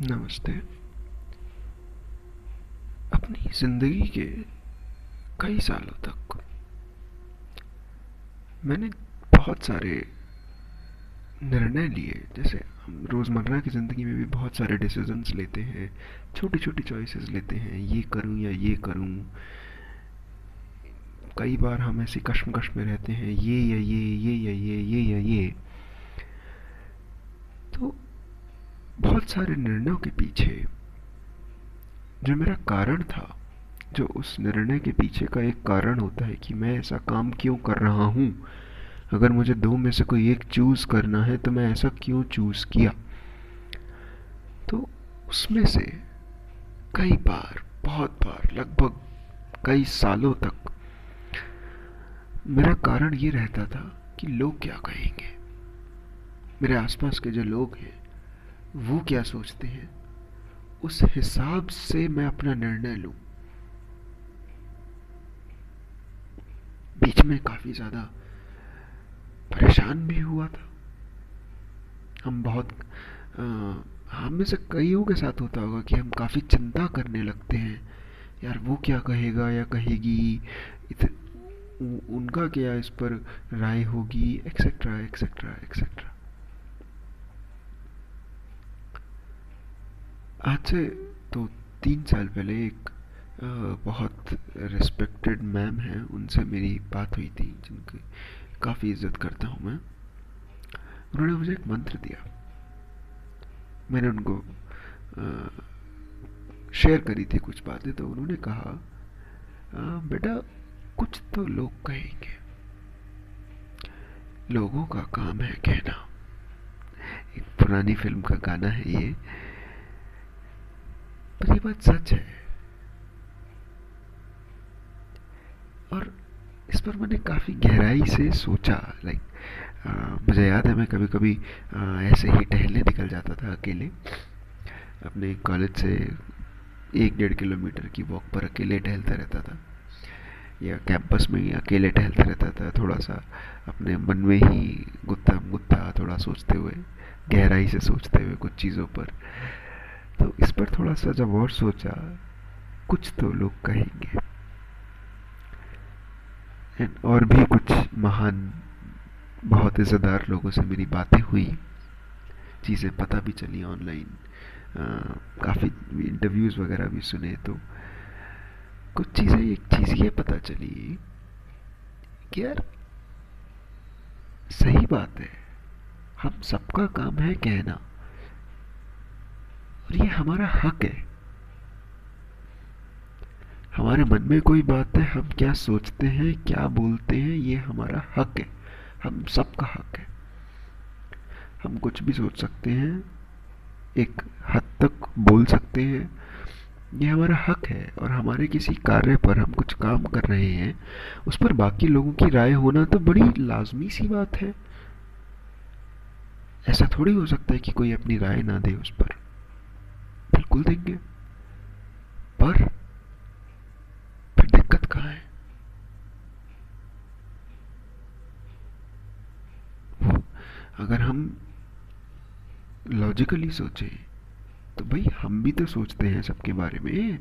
नमस्ते। अपनी ज़िंदगी के कई सालों तक मैंने बहुत सारे निर्णय लिए। जैसे हम रोज़मर्रा की ज़िंदगी में भी बहुत सारे डिसीजंस लेते हैं छोटी छोटी चॉइसेस लेते हैं, ये करूँ या ये करूँ। कई बार हम ऐसी कश्मकश में रहते हैं, ये या ये ये या ये ये या ये तो बहुत सारे निर्णयों के पीछे जो मेरा कारण था, जो उस निर्णय के पीछे का एक कारण होता है कि मैं ऐसा काम क्यों कर रहा हूँ? अगर मुझे दो में से कोई एक चूज़ करना है तो मैं ऐसा क्यों चूज़ किया? तो उसमें से कई बार, बहुत बार, लगभग कई सालों तक मेरा कारण ये रहता था कि लोग क्या कहेंगे। मेरे आसपास के जो लोग हैं वो क्या सोचते हैं? उस हिसाब से मैं अपना निर्णय लूँ। बीच में काफ़ी ज़्यादा परेशान भी हुआ था। हम बहुत हम में से कईयों के साथ होता होगा कि हम काफ़ी चिंता करने लगते हैं। यार, वो क्या कहेगा या कहेगी? उनका क्या इस पर राय होगी? एक्सेट्रा एक्सेट्रा एक्सेट्रा आज से तो तीन साल पहले एक बहुत रिस्पेक्टेड मैम हैं, उनसे मेरी बात हुई थी, जिनकी काफ़ी इज़्ज़त करता हूँ मैं। उन्होंने मुझे एक मंत्र दिया। मैंने उनको शेयर करी थी कुछ बातें तो उन्होंने कहा बेटा, कुछ तो लोग कहेंगे। लोगों का काम है कहना। एक पुरानी फ़िल्म का गाना है ये पर ये बात सच है। और इस पर मैंने काफ़ी गहराई से सोचा लाइक मुझे याद है मैं कभी कभी ऐसे ही टहलने निकल जाता था अकेले, अपने कॉलेज से एक डेढ़ किलोमीटर की वॉक पर अकेले टहलता रहता था, या कैंपस में ही अकेले टहलता रहता था थोड़ा सा अपने मन में ही गुत्था गुत्था थोड़ा सोचते हुए, गहराई से सोचते हुए कुछ चीज़ों पर। तो इस पर थोड़ा सा जब और सोचा, कुछ तो लोग कहेंगे। एंड और भी कुछ महान, बहुत इज़्ज़तदार लोगों से मेरी बातें हुई। चीज़ें पता भी चली ऑनलाइन। काफ़ी इंटरव्यूज़ वगैरह भी सुने तो कुछ चीज़ें, एक चीज़ ये पता चली कि यार, सही बात है। हम सबका काम है कहना। और ये हमारा हक है। हमारे मन में कोई बात है, हम क्या सोचते हैं, क्या बोलते हैं, ये हमारा हक है। हम सबका हक है। हम कुछ भी सोच सकते हैं, एक हद तक बोल सकते हैं, ये हमारा हक है। और हमारे किसी कार्य पर हम कुछ काम कर रहे हैं, उस पर बाकी लोगों की राय होना तो बड़ी लाजमी सी बात है। ऐसा थोड़ी हो सकता है कि कोई अपनी राय ना दे उस पर। बिल्कुल देंगे। पर फिर दिक्कत कहाँ है? अगर हम लॉजिकली सोचें तो भाई हम भी तो सोचते हैं सबके बारे में।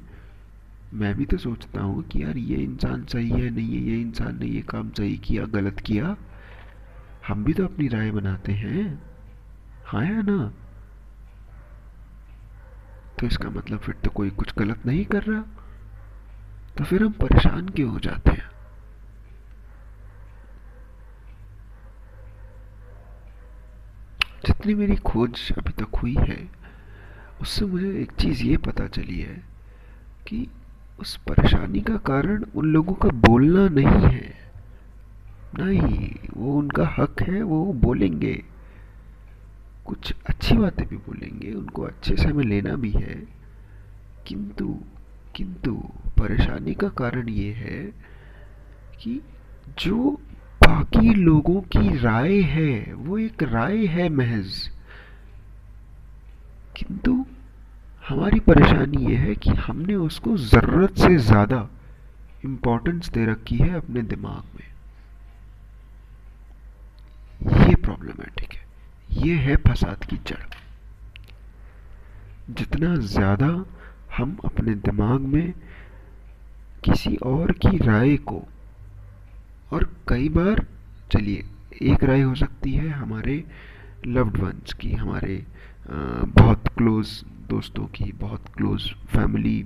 मैं भी तो सोचता हूँ कि यार ये इंसान सही है, नहीं है, ये इंसान ने ये काम सही किया, गलत किया। हम भी तो अपनी राय बनाते हैं। हाँ या ना? तो इसका मतलब फिर तो कोई कुछ गलत नहीं कर रहा। तो फिर हम परेशान क्यों हो जाते हैं? जितनी मेरी खोज अभी तक हुई है, उससे मुझे एक चीज़ ये पता चली है कि उस परेशानी का कारण उन लोगों का बोलना नहीं है। नहीं, वो उनका हक है, वो बोलेंगे। कुछ अच्छी बातें भी बोलेंगे, उनको अच्छे से हमें लेना भी है। किंतु किंतु परेशानी का कारण ये है कि जो बाकी लोगों की राय है, वो एक राय है महज। किंतु हमारी परेशानी ये है कि हमने उसको ज़रूरत से ज़्यादा इम्पोर्टेंस दे रखी है अपने दिमाग में। ये प्रॉब्लमेटिक है। ये है फसाद की जड़। जितना ज़्यादा हम अपने दिमाग में किसी और की राय को, और कई बार, चलिए, एक राय हो सकती है हमारे लव्ड वंस की, हमारे बहुत क्लोज दोस्तों की, बहुत क्लोज फैमिली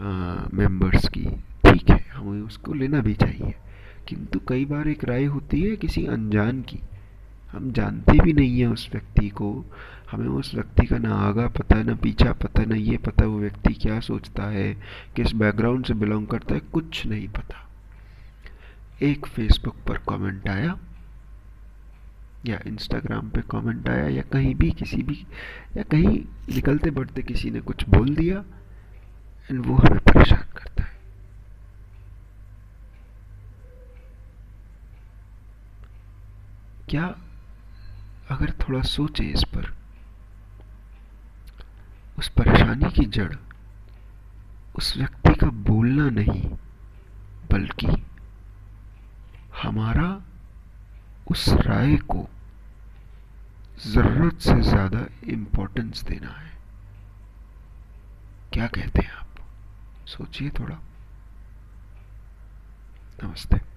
मेंबर्स की, ठीक है, हमें उसको लेना भी चाहिए। किंतु कई बार एक राय होती है किसी अनजान की हम जानते भी नहीं हैं उस व्यक्ति को। हमें उस व्यक्ति का ना आगा पता, ना पीछा पता, ना ये पता वो व्यक्ति क्या सोचता है, किस बैकग्राउंड से बिलोंग करता है, कुछ नहीं पता। एक फेसबुक पर कमेंट आया, या इंस्टाग्राम पे कमेंट आया, या कहीं भी, किसी भी, या कहीं निकलते बढ़ते किसी ने कुछ बोल दिया एंड वो हमें परेशान करता है। क्या अगर थोड़ा सोचे इस पर। उस परेशानी की जड़ उस व्यक्ति का बोलना नहीं, बल्कि हमारा उस राय को ज़रूरत से ज़्यादा इंपॉर्टेंस देना है। क्या कहते हैं आप? सोचिए थोड़ा। नमस्ते।